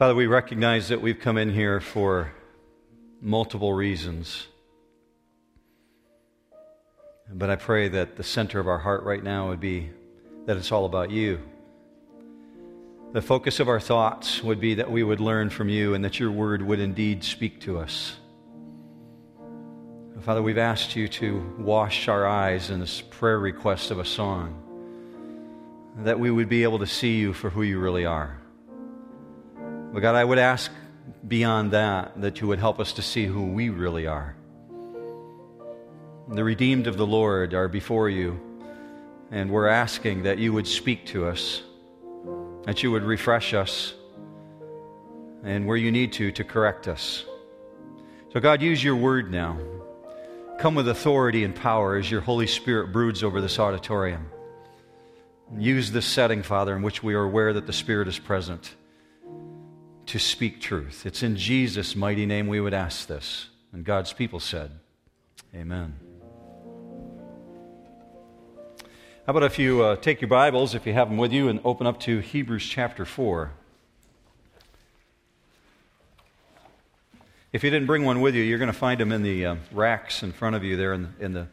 Father, we recognize that we've come in here for multiple reasons. But I pray that the center of our heart right now would be that it's all about you. The focus of our thoughts would be that we would learn from you and that your word would indeed speak to us. Father, we've asked you to wash our eyes in this prayer request of a song, that we would be able to see you for who you really are. But God, I would ask beyond that that you would help us to see who we really are. The redeemed of the Lord are before you, and we're asking that you would speak to us, that you would refresh us, and where you need to, to correct us. So, God, use your word now. Come with authority and power as your Holy Spirit broods over this auditorium. Use this setting, Father, in which we are aware that the Spirit is present to speak truth. It's in Jesus' mighty name we would ask this. And God's people said, Amen. How about if you uh, take your Bibles, if you have them with you, and open up to Hebrews chapter 4. If you didn't bring one with you, you're going to find them in the uh, racks in front of you there in the, in the,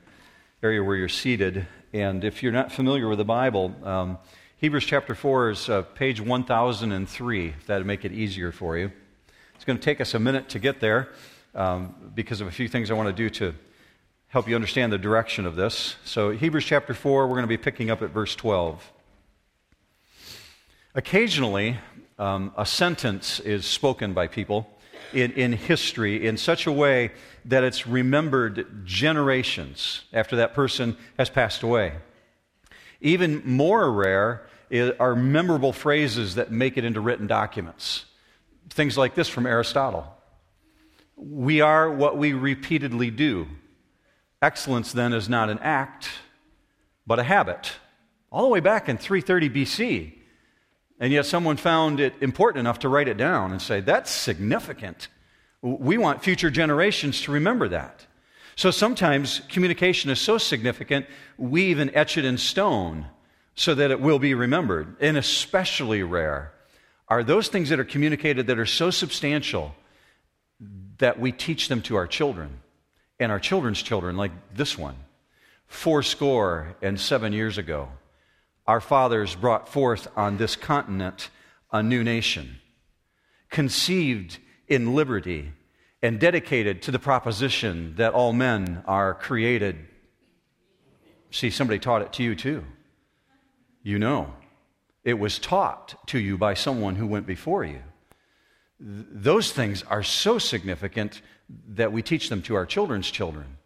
area where you're seated. And if you're not familiar with the Bible, um, Hebrews chapter 4 is uh, page 1003, if that would make it easier for you. It's going to take us a minute to get there um, because of a few things I want to do to help you understand the direction of this. So, Hebrews chapter 4, we're going to be picking up at verse 12. Occasionally, um, a sentence is spoken by people in, in history in such a way that it's remembered generations after that person has passed away. Even more rare are memorable phrases that make it into written documents. Things like this from Aristotle We are what we repeatedly do. Excellence, then, is not an act, but a habit. All the way back in 330 BC. And yet, someone found it important enough to write it down and say, that's significant. We want future generations to remember that. So sometimes communication is so significant, we even etch it in stone so that it will be remembered. And especially rare are those things that are communicated that are so substantial that we teach them to our children and our children's children, like this one. Four score and seven years ago, our fathers brought forth on this continent a new nation, conceived in liberty and dedicated to the proposition that all men are created. See, somebody taught it to you too. You know. It was taught to you by someone who went before you. those things are so significant that we teach them to our children's children.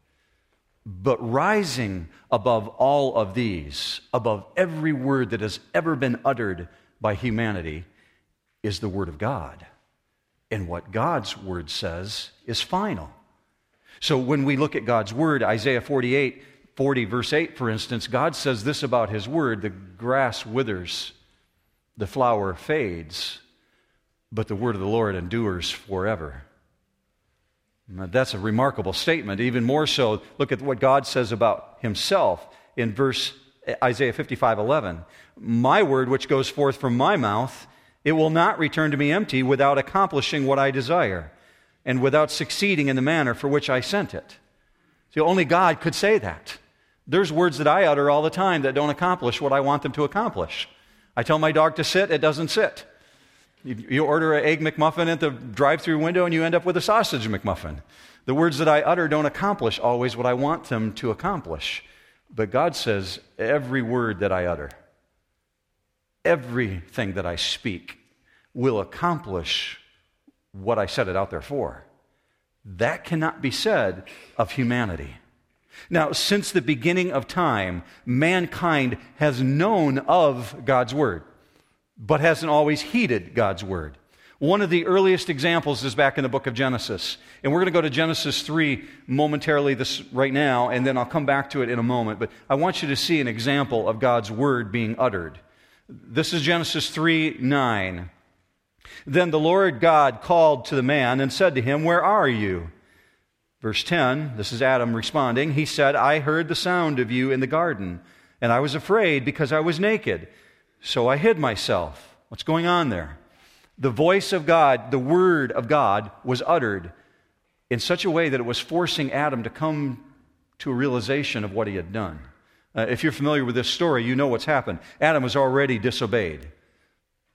But rising above all of these, above every word that has ever been uttered by humanity, is the Word of God. And what God's word says is final. So when we look at God's word, Isaiah 48, 40, verse 8, for instance, God says this about his word the grass withers, the flower fades, but the word of the Lord endures forever. Now, that's a remarkable statement. Even more so, look at what God says about himself in verse Isaiah 55 11. My word, which goes forth from my mouth, it will not return to me empty without accomplishing what I desire and without succeeding in the manner for which I sent it. See, only God could say that. There's words that I utter all the time that don't accomplish what I want them to accomplish. I tell my dog to sit, it doesn't sit. You order an egg McMuffin at the drive through window and you end up with a sausage McMuffin. The words that I utter don't accomplish always what I want them to accomplish. But God says, every word that I utter, everything that I speak will accomplish what I set it out there for. That cannot be said of humanity. Now, since the beginning of time, mankind has known of God's Word, but hasn't always heeded God's Word. One of the earliest examples is back in the book of Genesis. And we're going to go to Genesis 3 momentarily this right now, and then I'll come back to it in a moment. But I want you to see an example of God's word being uttered. This is Genesis 3 9. Then the Lord God called to the man and said to him, Where are you? Verse 10, this is Adam responding. He said, I heard the sound of you in the garden, and I was afraid because I was naked, so I hid myself. What's going on there? The voice of God, the word of God, was uttered in such a way that it was forcing Adam to come to a realization of what he had done. Uh, if you're familiar with this story, you know what's happened. Adam has already disobeyed,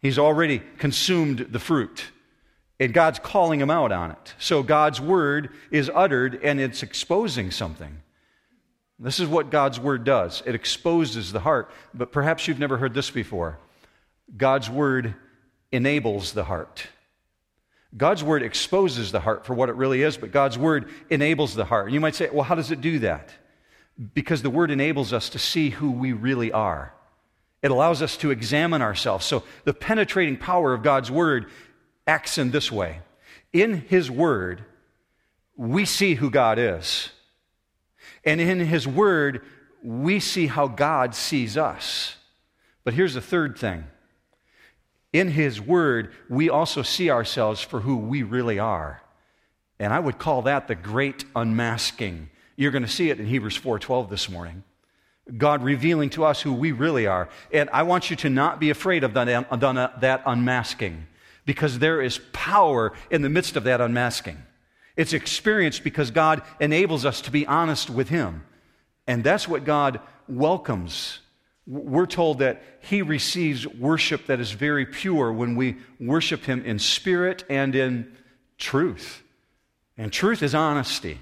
he's already consumed the fruit. And God's calling him out on it. So God's word is uttered and it's exposing something. This is what God's word does it exposes the heart. But perhaps you've never heard this before. God's word enables the heart. God's word exposes the heart for what it really is, but God's word enables the heart. And you might say, well, how does it do that? Because the word enables us to see who we really are. It allows us to examine ourselves. So the penetrating power of God's word acts in this way. In his word, we see who God is. And in his word, we see how God sees us. But here's the third thing in His Word, we also see ourselves for who we really are. And I would call that the great unmasking. You're going to see it in Hebrews 4:12 this morning. God revealing to us who we really are. And I want you to not be afraid of that uh, unmasking because there is power in the midst of that unmasking. It's experienced because God enables us to be honest with Him. And that's what God welcomes we're told that he receives worship that is very pure when we worship him in spirit and in truth. And truth is honesty,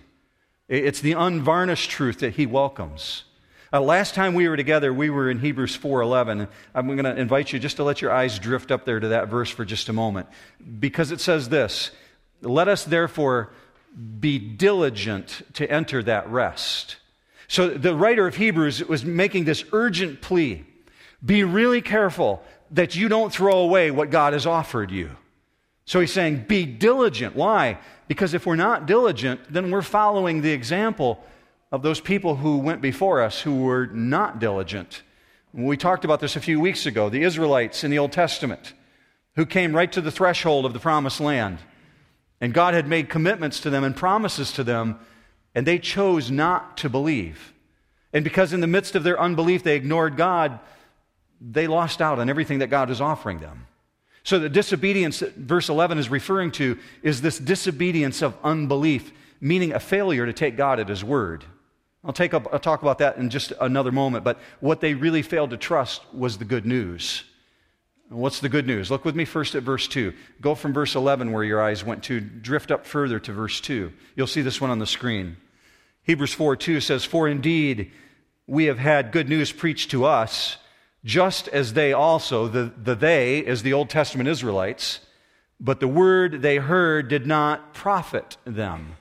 it's the unvarnished truth that he welcomes. Uh, last time we were together, we were in Hebrews 4:11. I'm going to invite you just to let your eyes drift up there to that verse for just a moment, because it says this: "Let us therefore be diligent to enter that rest." So the writer of Hebrews was making this urgent plea be really careful that you don't throw away what God has offered you. So he's saying, be diligent. Why? Because if we're not diligent, then we're following the example of those people who went before us who were not diligent. We talked about this a few weeks ago the Israelites in the Old Testament who came right to the threshold of the promised land. And God had made commitments to them and promises to them and they chose not to believe. And because in the midst of their unbelief they ignored God, they lost out on everything that God was offering them. So the disobedience that verse 11 is referring to is this disobedience of unbelief, meaning a failure to take God at His word. I'll, take up, I'll talk about that in just another moment, but what they really failed to trust was the good news. And what's the good news? Look with me first at verse 2. Go from verse 11, where your eyes went to, drift up further to verse 2. You'll see this one on the screen. Hebrews 4 2 says, For indeed we have had good news preached to us, just as they also, the, the they is the Old Testament Israelites, but the word they heard did not profit them.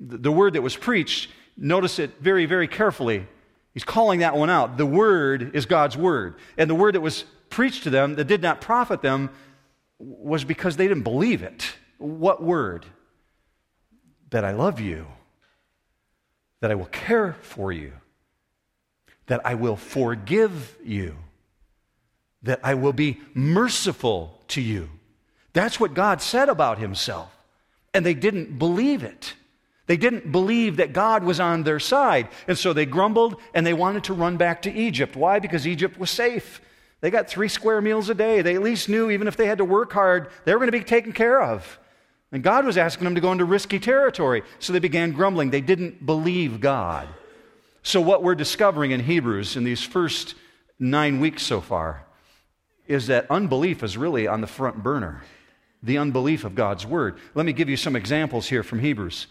The, the word that was preached, notice it very, very carefully. He's calling that one out. The word is God's word. And the word that was preached to them that did not profit them was because they didn't believe it. What word? That I love you that I will care for you, that I will forgive you, that I will be merciful to you. That's what God said about himself. And they didn't believe it. They didn't believe that God was on their side. And so they grumbled and they wanted to run back to Egypt. Why? Because Egypt was safe. They got three square meals a day. They at least knew, even if they had to work hard, they were going to be taken care of. And God was asking them to go into risky territory. So they began grumbling. They didn't believe God. So, what we're discovering in Hebrews in these first nine weeks so far is that unbelief is really on the front burner. The unbelief of God's word. Let me give you some examples here from Hebrews.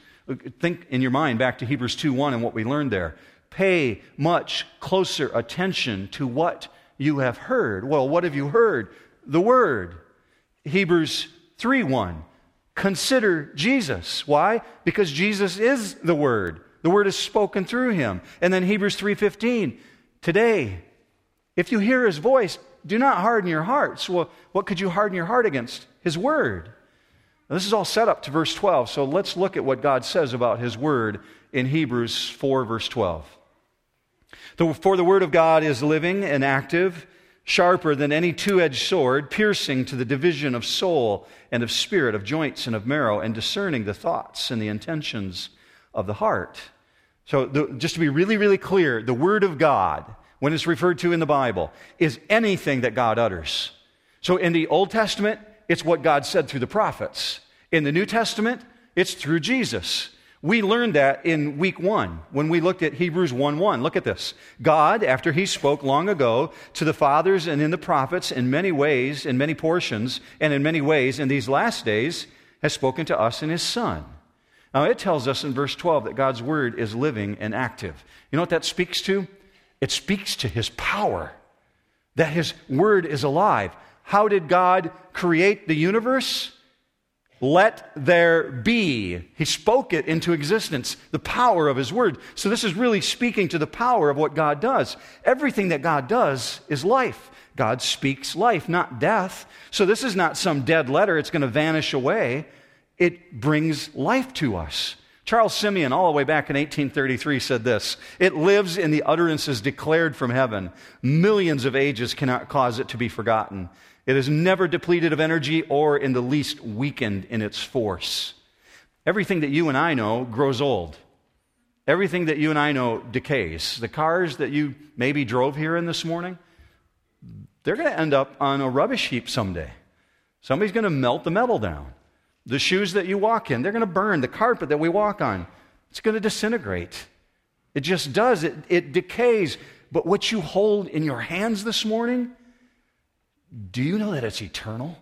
Think in your mind back to Hebrews 2 1 and what we learned there. Pay much closer attention to what you have heard. Well, what have you heard? The word. Hebrews 3 1 consider Jesus. Why? Because Jesus is the word. The word is spoken through him. And then Hebrews 3:15, today, if you hear his voice, do not harden your hearts. Well, what could you harden your heart against? His word. Now, this is all set up to verse 12. So let's look at what God says about his word in Hebrews 4 verse 12. For the word of God is living and active sharper than any two edged sword, piercing to the division of soul and of spirit, of joints and of marrow, and discerning the thoughts and the intentions of the heart. So, the, just to be really, really clear, the Word of God, when it's referred to in the Bible, is anything that God utters. So, in the Old Testament it's what God said through the prophets. In the New Testament, it's through Jesus. We learned that in week one when we looked at Hebrews 1 1. Look at this. God, after he spoke long ago to the fathers and in the prophets in many ways, in many portions, and in many ways in these last days, has spoken to us in his Son. Now, it tells us in verse 12 that God's word is living and active. You know what that speaks to? It speaks to his power, that his word is alive. How did God create the universe? Let there be. He spoke it into existence, the power of His Word. So, this is really speaking to the power of what God does. Everything that God does is life. God speaks life, not death. So, this is not some dead letter, it's going to vanish away. It brings life to us. Charles Simeon, all the way back in 1833, said this It lives in the utterances declared from heaven. Millions of ages cannot cause it to be forgotten. It is never depleted of energy or in the least weakened in its force. Everything that you and I know grows old. Everything that you and I know decays. The cars that you maybe drove here in this morning, they're going to end up on a rubbish heap someday. Somebody's going to melt the metal down. The shoes that you walk in, they're going to burn. The carpet that we walk on, it's going to disintegrate. It just does. It, it decays. But what you hold in your hands this morning, do you know that it's eternal?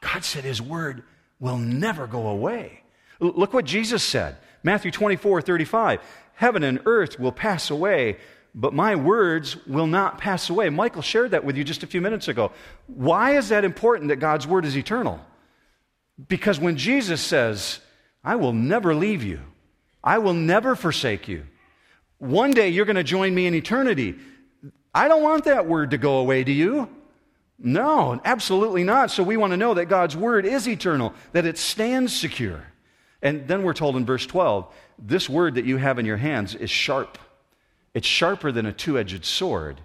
God said his word will never go away. Look what Jesus said Matthew 24 35. Heaven and earth will pass away, but my words will not pass away. Michael shared that with you just a few minutes ago. Why is that important that God's word is eternal? Because when Jesus says, I will never leave you, I will never forsake you, one day you're going to join me in eternity. I don't want that word to go away, do you? No, absolutely not. So we want to know that God's word is eternal, that it stands secure. And then we're told in verse 12 this word that you have in your hands is sharp. It's sharper than a two edged sword.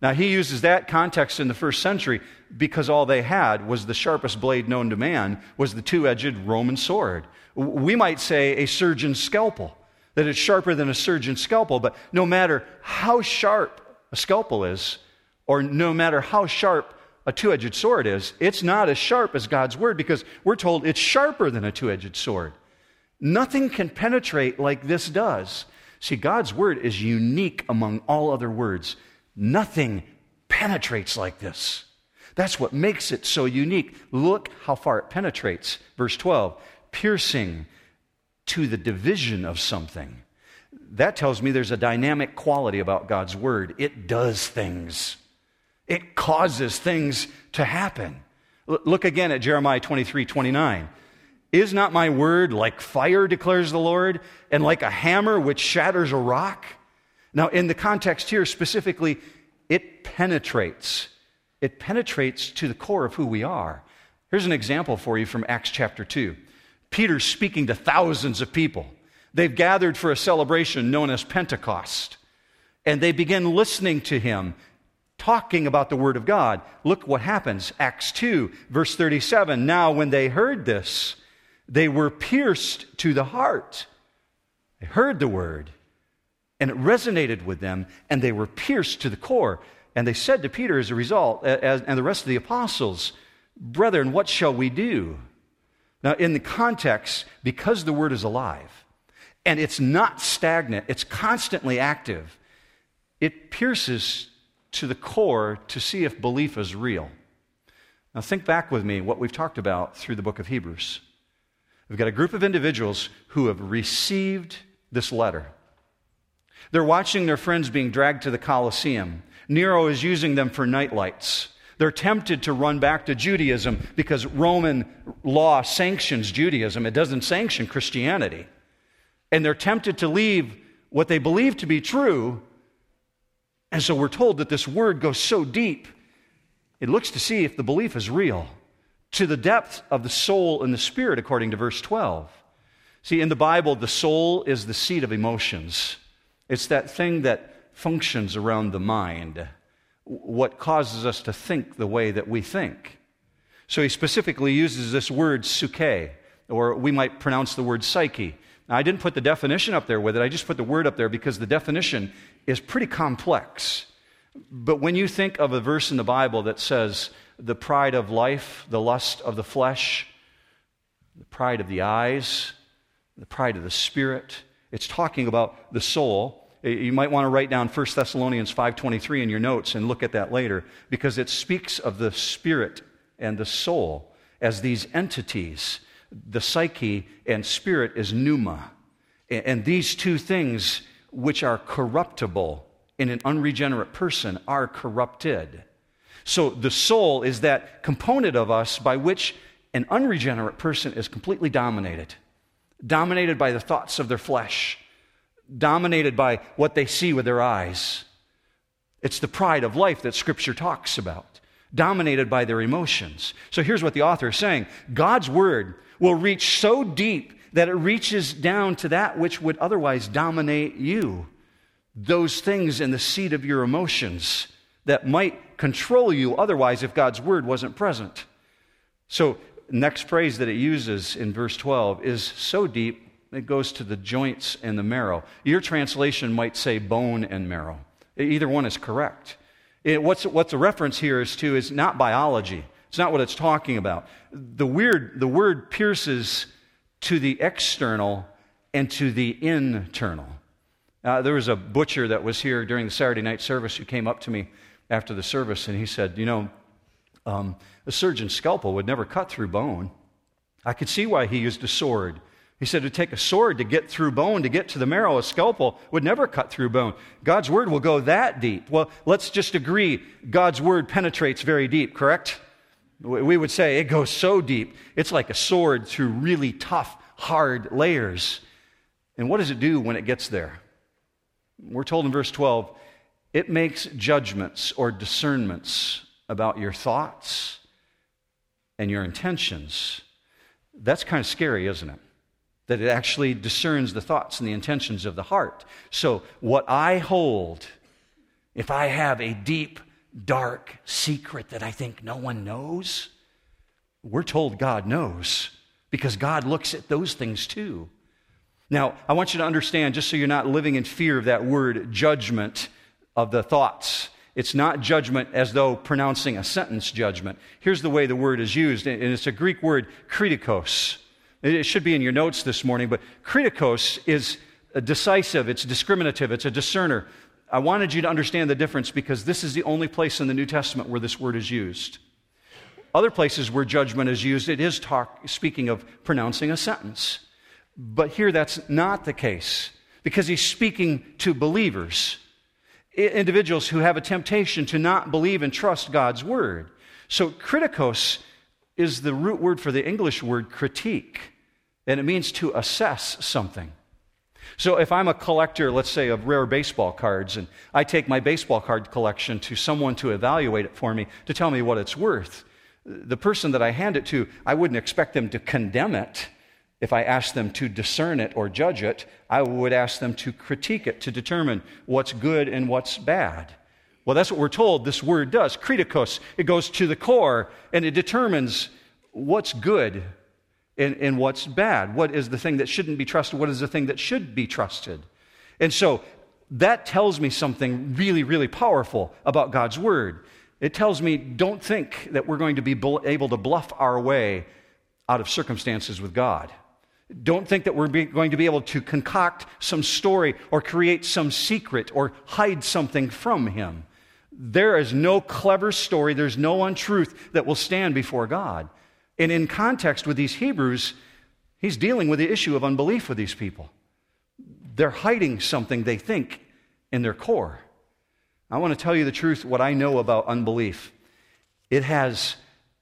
Now, he uses that context in the first century because all they had was the sharpest blade known to man, was the two edged Roman sword. We might say a surgeon's scalpel, that it's sharper than a surgeon's scalpel, but no matter how sharp a scalpel is, or no matter how sharp a two edged sword is, it's not as sharp as God's word because we're told it's sharper than a two edged sword. Nothing can penetrate like this does. See, God's word is unique among all other words. Nothing penetrates like this. That's what makes it so unique. Look how far it penetrates. Verse 12 piercing to the division of something. That tells me there's a dynamic quality about God's word. It does things. It causes things to happen. L- look again at Jeremiah 23 29. Is not my word like fire, declares the Lord, and like a hammer which shatters a rock? Now, in the context here specifically, it penetrates. It penetrates to the core of who we are. Here's an example for you from Acts chapter 2. Peter's speaking to thousands of people. They've gathered for a celebration known as Pentecost. And they begin listening to him talking about the Word of God. Look what happens. Acts 2, verse 37. Now, when they heard this, they were pierced to the heart. They heard the Word, and it resonated with them, and they were pierced to the core. And they said to Peter as a result, as, and the rest of the apostles, Brethren, what shall we do? Now, in the context, because the Word is alive, and it's not stagnant, it's constantly active, it pierces to the core to see if belief is real. Now, think back with me what we've talked about through the book of Hebrews. We've got a group of individuals who have received this letter. They're watching their friends being dragged to the Colosseum. Nero is using them for nightlights. They're tempted to run back to Judaism because Roman law sanctions Judaism, it doesn't sanction Christianity. And they're tempted to leave what they believe to be true and so we're told that this word goes so deep, it looks to see if the belief is real, to the depth of the soul and the spirit, according to verse 12. See, in the Bible, the soul is the seat of emotions, it's that thing that functions around the mind, what causes us to think the way that we think. So he specifically uses this word psyche, or we might pronounce the word psyche. Now, I didn't put the definition up there with it, I just put the word up there because the definition is pretty complex. But when you think of a verse in the Bible that says, the pride of life, the lust of the flesh, the pride of the eyes, the pride of the spirit. It's talking about the soul. You might want to write down 1 Thessalonians 5:23 in your notes and look at that later because it speaks of the spirit and the soul as these entities. The psyche and spirit is pneuma. And these two things which are corruptible in an unregenerate person are corrupted. So the soul is that component of us by which an unregenerate person is completely dominated, dominated by the thoughts of their flesh, dominated by what they see with their eyes. It's the pride of life that Scripture talks about, dominated by their emotions. So here's what the author is saying God's Word will reach so deep that it reaches down to that which would otherwise dominate you. Those things in the seat of your emotions that might control you otherwise if God's Word wasn't present. So next phrase that it uses in verse 12 is so deep it goes to the joints and the marrow. Your translation might say bone and marrow. Either one is correct. It, what's, what's the reference here is to is not biology. It's not what it's talking about. The, weird, the word pierces to the external and to the internal. Uh, there was a butcher that was here during the Saturday night service who came up to me after the service and he said, You know, um, a surgeon's scalpel would never cut through bone. I could see why he used a sword. He said to take a sword to get through bone, to get to the marrow, a scalpel would never cut through bone. God's word will go that deep. Well, let's just agree God's word penetrates very deep, correct? We would say it goes so deep, it's like a sword through really tough, hard layers. And what does it do when it gets there? We're told in verse 12, it makes judgments or discernments about your thoughts and your intentions. That's kind of scary, isn't it? That it actually discerns the thoughts and the intentions of the heart. So, what I hold, if I have a deep, dark secret that I think no one knows, we're told God knows because God looks at those things too. Now, I want you to understand, just so you're not living in fear of that word judgment of the thoughts it's not judgment as though pronouncing a sentence judgment. Here's the way the word is used, and it's a Greek word, kritikos. It should be in your notes this morning, but kritikos is decisive, it's discriminative, it's a discerner. I wanted you to understand the difference because this is the only place in the New Testament where this word is used. Other places where judgment is used, it is talk, speaking of pronouncing a sentence. But here that's not the case because he's speaking to believers individuals who have a temptation to not believe and trust God's word. So, kritikos is the root word for the English word critique, and it means to assess something. So, if I'm a collector, let's say, of rare baseball cards, and I take my baseball card collection to someone to evaluate it for me, to tell me what it's worth, the person that I hand it to, I wouldn't expect them to condemn it if I asked them to discern it or judge it, I would ask them to critique it, to determine what's good and what's bad. Well, that's what we're told this word does. Kritikos, it goes to the core and it determines what's good and, and what's bad. What is the thing that shouldn't be trusted? What is the thing that should be trusted? And so that tells me something really, really powerful about God's word. It tells me don't think that we're going to be able to bluff our way out of circumstances with God. Don't think that we're going to be able to concoct some story or create some secret or hide something from Him. There is no clever story, there's no untruth that will stand before God. And in context with these Hebrews, He's dealing with the issue of unbelief with these people. They're hiding something they think in their core. I want to tell you the truth, what I know about unbelief. It has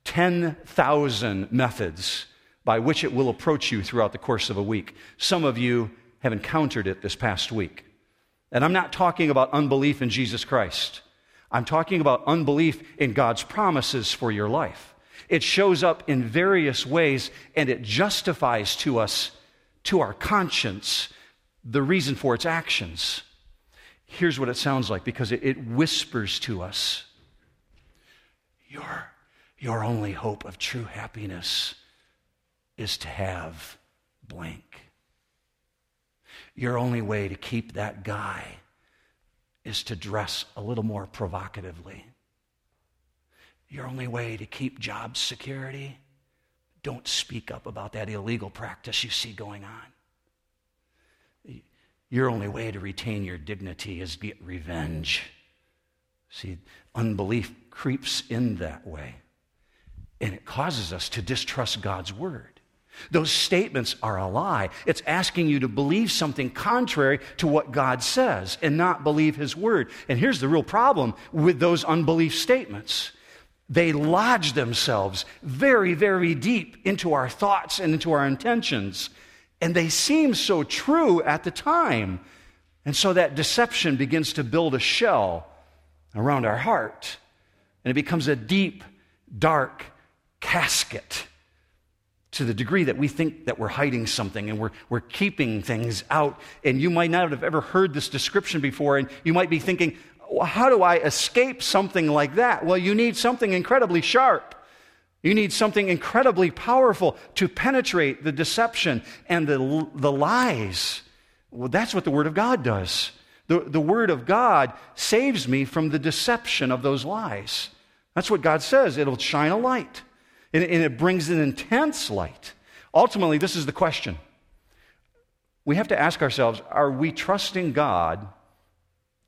10,000 methods by which it will approach you throughout the course of a week. Some of you have encountered it this past week. And I'm not talking about unbelief in Jesus Christ. I'm talking about unbelief in God's promises for your life. It shows up in various ways and it justifies to us, to our conscience, the reason for its actions. Here's what it sounds like because it, whispers to us Your, your only hope of true happiness is to have blank. Your only way to keep that guy is to dress a little more provocatively. your only way to keep job security, don't speak up about that illegal practice you see going on. Your only way to retain your dignity is get revenge. See, unbelief creeps in that way, and it causes us to distrust God's word. Those statements are a lie. It's asking you to believe something contrary to what God says and not believe His word. And here's the real problem with those unbelief statements they lodge themselves very, very deep into our thoughts and into our intentions. And they seem so true at the time. And so that deception begins to build a shell around our heart. And it becomes a deep, dark casket to the degree that we think that we're hiding something and we're, we're keeping things out. And you might not have ever heard this description before, and you might be thinking, how do I escape something like that? Well, you need something incredibly sharp. You need something incredibly powerful to penetrate the deception and the, the lies. Well, that's what the Word of God does. The, the Word of God saves me from the deception of those lies. That's what God says. It'll shine a light, and, and it brings an intense light. Ultimately, this is the question. We have to ask ourselves are we trusting God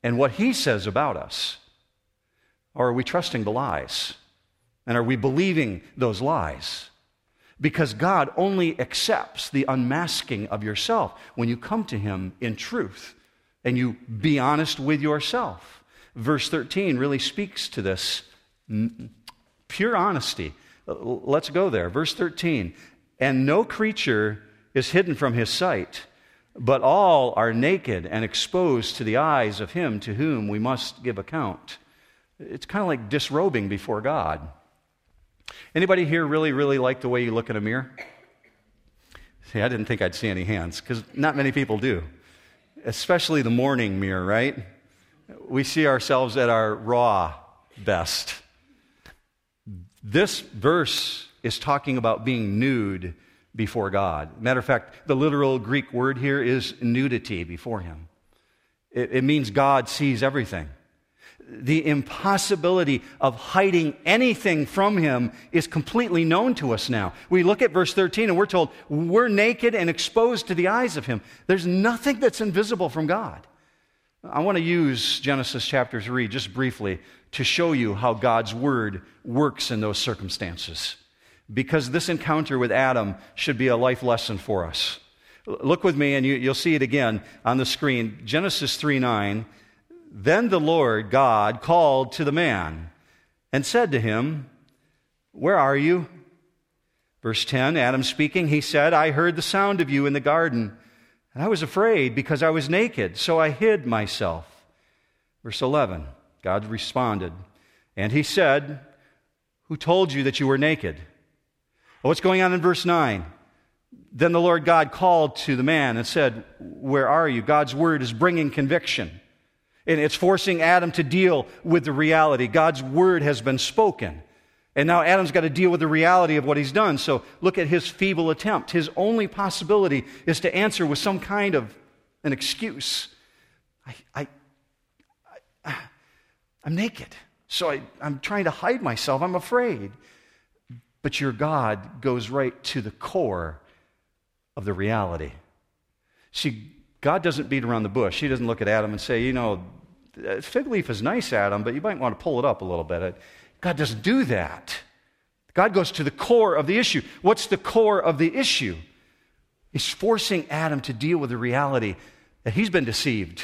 and what He says about us? Or are we trusting the lies? And are we believing those lies? Because God only accepts the unmasking of yourself when you come to Him in truth and you be honest with yourself. Verse 13 really speaks to this pure honesty. Let's go there. Verse 13 And no creature is hidden from His sight, but all are naked and exposed to the eyes of Him to whom we must give account. It's kind of like disrobing before God. Anybody here really, really like the way you look in a mirror? See, I didn't think I'd see any hands because not many people do, especially the morning mirror, right? We see ourselves at our raw best. This verse is talking about being nude before God. Matter of fact, the literal Greek word here is nudity before Him. It, it means God sees everything the impossibility of hiding anything from him is completely known to us now. We look at verse 13 and we're told we're naked and exposed to the eyes of him. There's nothing that's invisible from God. I want to use Genesis chapter 3 just briefly to show you how God's word works in those circumstances. Because this encounter with Adam should be a life lesson for us. Look with me and you, will see it again on the screen. Genesis 3 9 then the Lord God called to the man and said to him, Where are you? Verse 10 Adam speaking, he said, I heard the sound of you in the garden, and I was afraid because I was naked, so I hid myself. Verse 11 God responded, and he said, Who told you that you were naked? what's going on in verse 9? Then the Lord God called to the man and said, Where are you? God's word is bringing conviction. And it's forcing Adam to deal with the reality. God's word has been spoken. And now Adam's got to deal with the reality of what he's done. So look at his feeble attempt. His only possibility is to answer with some kind of an excuse. I, I, I, am naked. So I, I'm trying to hide myself. I'm afraid. But your God goes right to the core of the reality. See, God doesn't beat around the bush. He doesn't look at Adam and say, you know, fig leaf is nice, Adam, but you might want to pull it up a little bit. God doesn't do that. God goes to the core of the issue. What's the core of the issue? He's forcing Adam to deal with the reality that he's been deceived.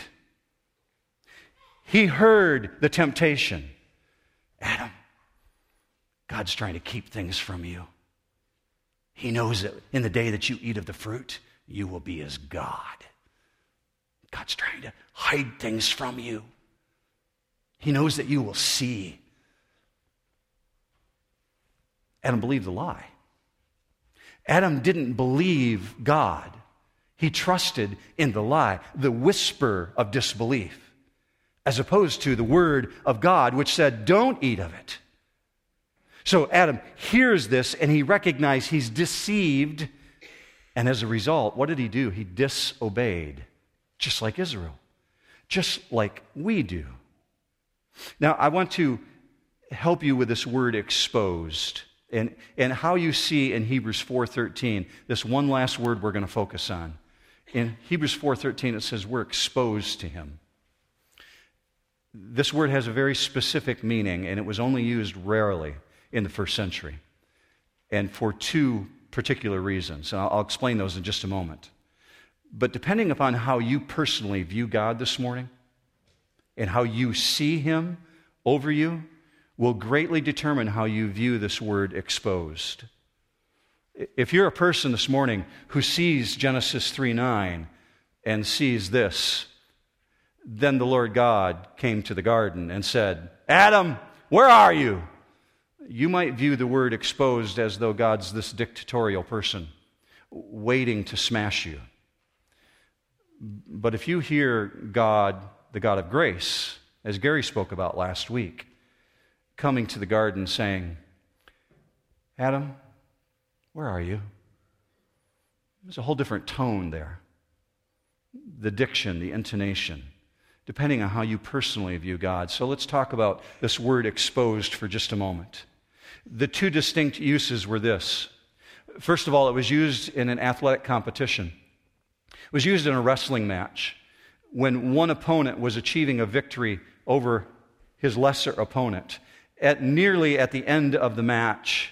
He heard the temptation. Adam, God's trying to keep things from you. He knows that in the day that you eat of the fruit, you will be as God. God's trying to hide things from you. He knows that you will see. Adam believed the lie. Adam didn't believe God. He trusted in the lie, the whisper of disbelief, as opposed to the word of God, which said, Don't eat of it. So Adam hears this and he recognizes he's deceived. And as a result, what did he do? He disobeyed, just like Israel, just like we do. Now, I want to help you with this word exposed and, and how you see in Hebrews 4.13, this one last word we're going to focus on. In Hebrews 4.13, it says we're exposed to him. This word has a very specific meaning, and it was only used rarely in the first century, and for two particular reasons. And I'll, I'll explain those in just a moment. But depending upon how you personally view God this morning and how you see Him over you, will greatly determine how you view this word exposed. If you're a person this morning who sees Genesis 3 9 and sees this, then the Lord God came to the garden and said, Adam, where are you? You might view the word exposed as though God's this dictatorial person waiting to smash you. But if you hear God, the God of grace, as Gary spoke about last week, coming to the garden saying, Adam, where are you? There's a whole different tone there. The diction, the intonation, depending on how you personally view God. So let's talk about this word exposed for just a moment. The two distinct uses were this. First of all, it was used in an athletic competition. It was used in a wrestling match when one opponent was achieving a victory over his lesser opponent. At nearly at the end of the match,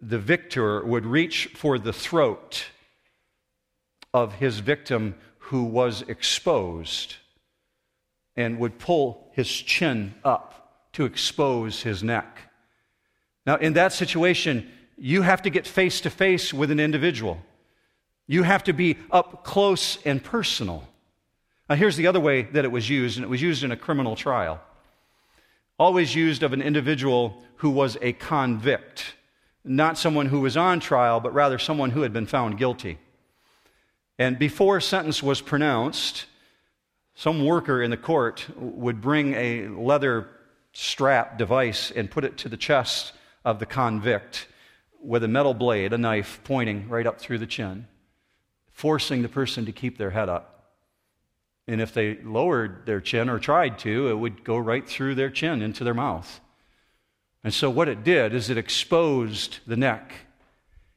the victor would reach for the throat of his victim who was exposed and would pull his chin up to expose his neck. Now, in that situation, you have to get face to face with an individual. You have to be up close and personal. Now, here's the other way that it was used, and it was used in a criminal trial. Always used of an individual who was a convict, not someone who was on trial, but rather someone who had been found guilty. And before sentence was pronounced, some worker in the court would bring a leather strap device and put it to the chest of the convict with a metal blade, a knife, pointing right up through the chin, forcing the person to keep their head up. And if they lowered their chin or tried to, it would go right through their chin into their mouth. And so, what it did is it exposed the neck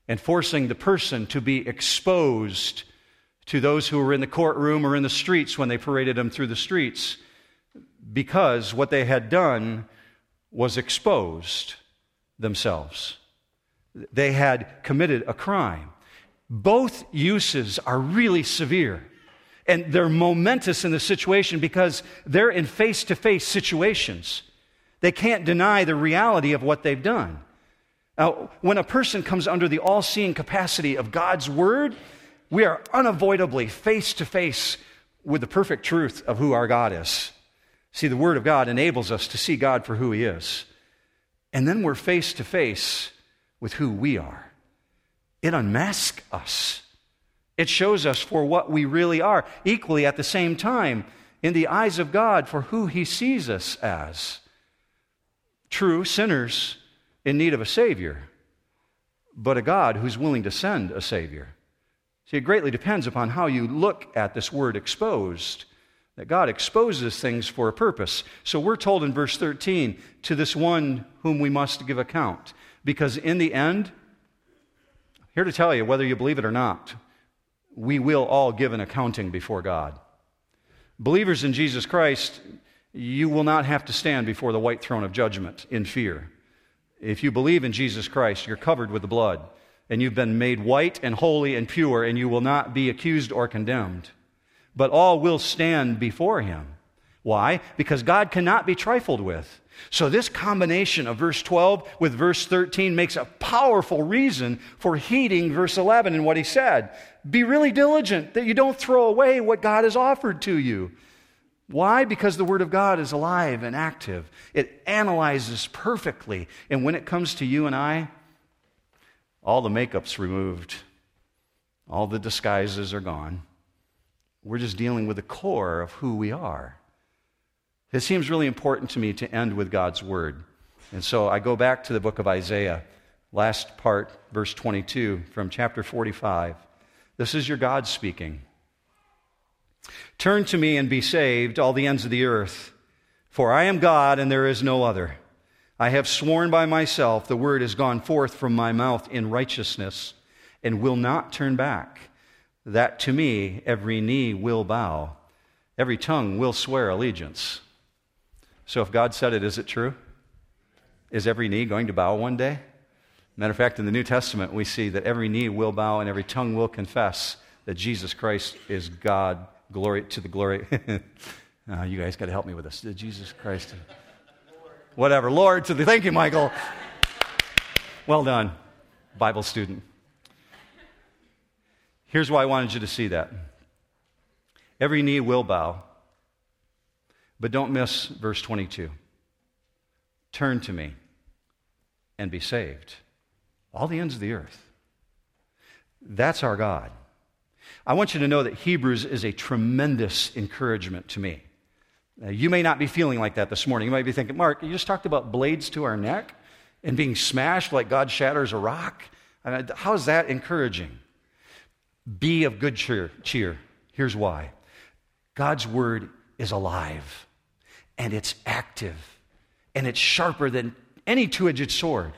and forcing the person to be exposed to those who were in the courtroom or in the streets when they paraded them through the streets because what they had done was exposed themselves. They had committed a crime. Both uses are really severe. And they're momentous in the situation because they're in face to face situations. They can't deny the reality of what they've done. Now, when a person comes under the all seeing capacity of God's Word, we are unavoidably face to face with the perfect truth of who our God is. See, the Word of God enables us to see God for who He is. And then we're face to face with who we are. It unmasks us, it shows us for what we really are, equally at the same time, in the eyes of God, for who He sees us as. True sinners in need of a Savior, but a God who's willing to send a Savior. See, it greatly depends upon how you look at this word exposed that God exposes things for a purpose. So we're told in verse 13, to this one whom we must give account. Because in the end, here to tell you, whether you believe it or not, we will all give an accounting before God. Believers in Jesus Christ, you will not have to stand before the white throne of judgment in fear. If you believe in Jesus Christ, you're covered with the blood, and you've been made white and holy and pure, and you will not be accused or condemned but all will stand before him. Why? Because God cannot be trifled with. So, this combination of verse 12 with verse 13 makes a powerful reason for heeding verse 11 and what he said. Be really diligent that you don't throw away what God has offered to you. Why? Because the Word of God is alive and active. It analyzes perfectly. And when it comes to you and I, all the makeup's removed, all the disguises are gone. We're just dealing with the core of who we are. It seems really important to me to end with God's word. And so I go back to the book of Isaiah, last part, verse 22 from chapter 45. This is your God speaking. Turn to me and be saved, all the ends of the earth, for I am God and there is no other. I have sworn by myself, the word has gone forth from my mouth in righteousness and will not turn back, that to me every knee will bow, every tongue will swear allegiance. So if God said it, is it true? Is every knee going to bow one day? Matter of fact, in the New Testament, we see that every knee will bow and every tongue will confess that Jesus Christ is God. Glory to the glory. oh, you guys got to help me with this. Jesus Christ whatever. Lord, to the, thank you, Michael. Well done, Bible student. Here's why I wanted you to see that. Every knee will bow, but don't miss verse 22. Turn to me and be saved. All the ends of the earth. That's our God. I want you to know that Hebrews is a tremendous encouragement to me. Now, you may not be feeling like that this morning. You might be thinking, Mark, you just talked about blades to our neck and being smashed like God shatters a rock. How is that encouraging? Be of good cheer. cheer. Here's why God's word is alive and it's active and it's sharper than any two edged sword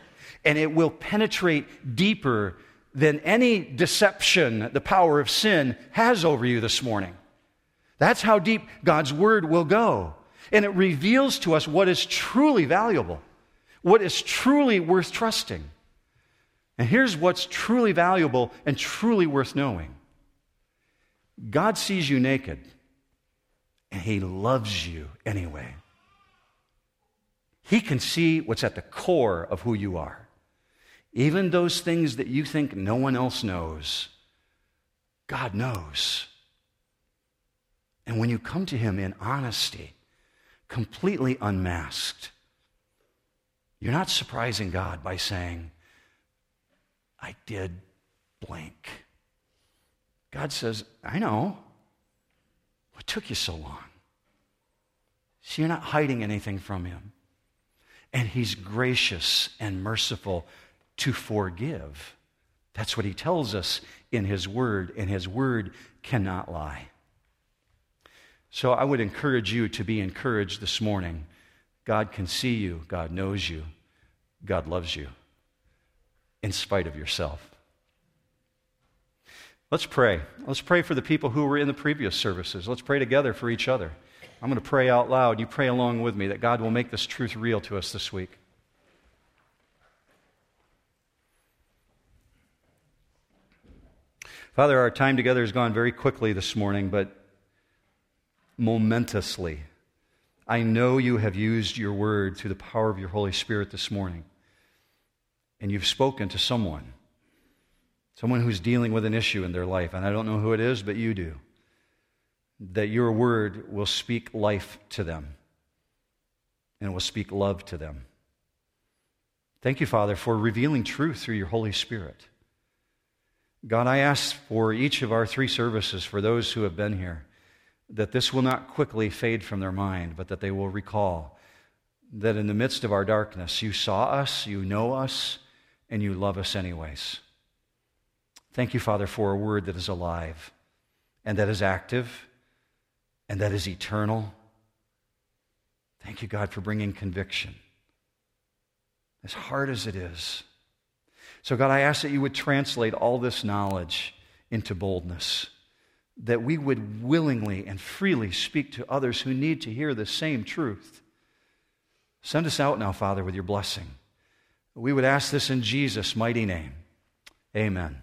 and it will penetrate deeper than any deception the power of sin has over you this morning. That's how deep God's word will go. And it reveals to us what is truly valuable, what is truly worth trusting. And here's what's truly valuable and truly worth knowing God sees you naked, and He loves you anyway. He can see what's at the core of who you are. Even those things that you think no one else knows, God knows. And when you come to Him in honesty, completely unmasked, you're not surprising God by saying, I did blank. God says, I know. What took you so long? So you're not hiding anything from Him. And He's gracious and merciful to forgive. That's what He tells us in His Word, and His Word cannot lie. So I would encourage you to be encouraged this morning. God can see you, God knows you, God loves you, in spite of yourself. Let's pray. Let's pray for the people who were in the previous services. Let's pray together for each other. I'm going to pray out loud. You pray along with me that God will make this truth real to us this week. Father, our time together has gone very quickly this morning, but momentously. I know you have used your word through the power of your Holy Spirit this morning, and you've spoken to someone, someone who's dealing with an issue in their life, and I don't know who it is, but you do. That your word will speak life to them, and it will speak love to them. Thank you, Father, for revealing truth through your Holy Spirit. God, I ask for each of our three services, for those who have been here, that this will not quickly fade from their mind, but that they will recall that in the midst of our darkness, you saw us, you know us, and you love us anyways. Thank you, Father, for a word that is alive and that is active and that is eternal. Thank you, God, for bringing conviction, as hard as it is. So, God, I ask that you would translate all this knowledge into boldness that we would willingly and freely speak to others who need to hear the same truth. Send us out now, Father, with your blessing. We would ask this in Jesus' mighty name. Amen.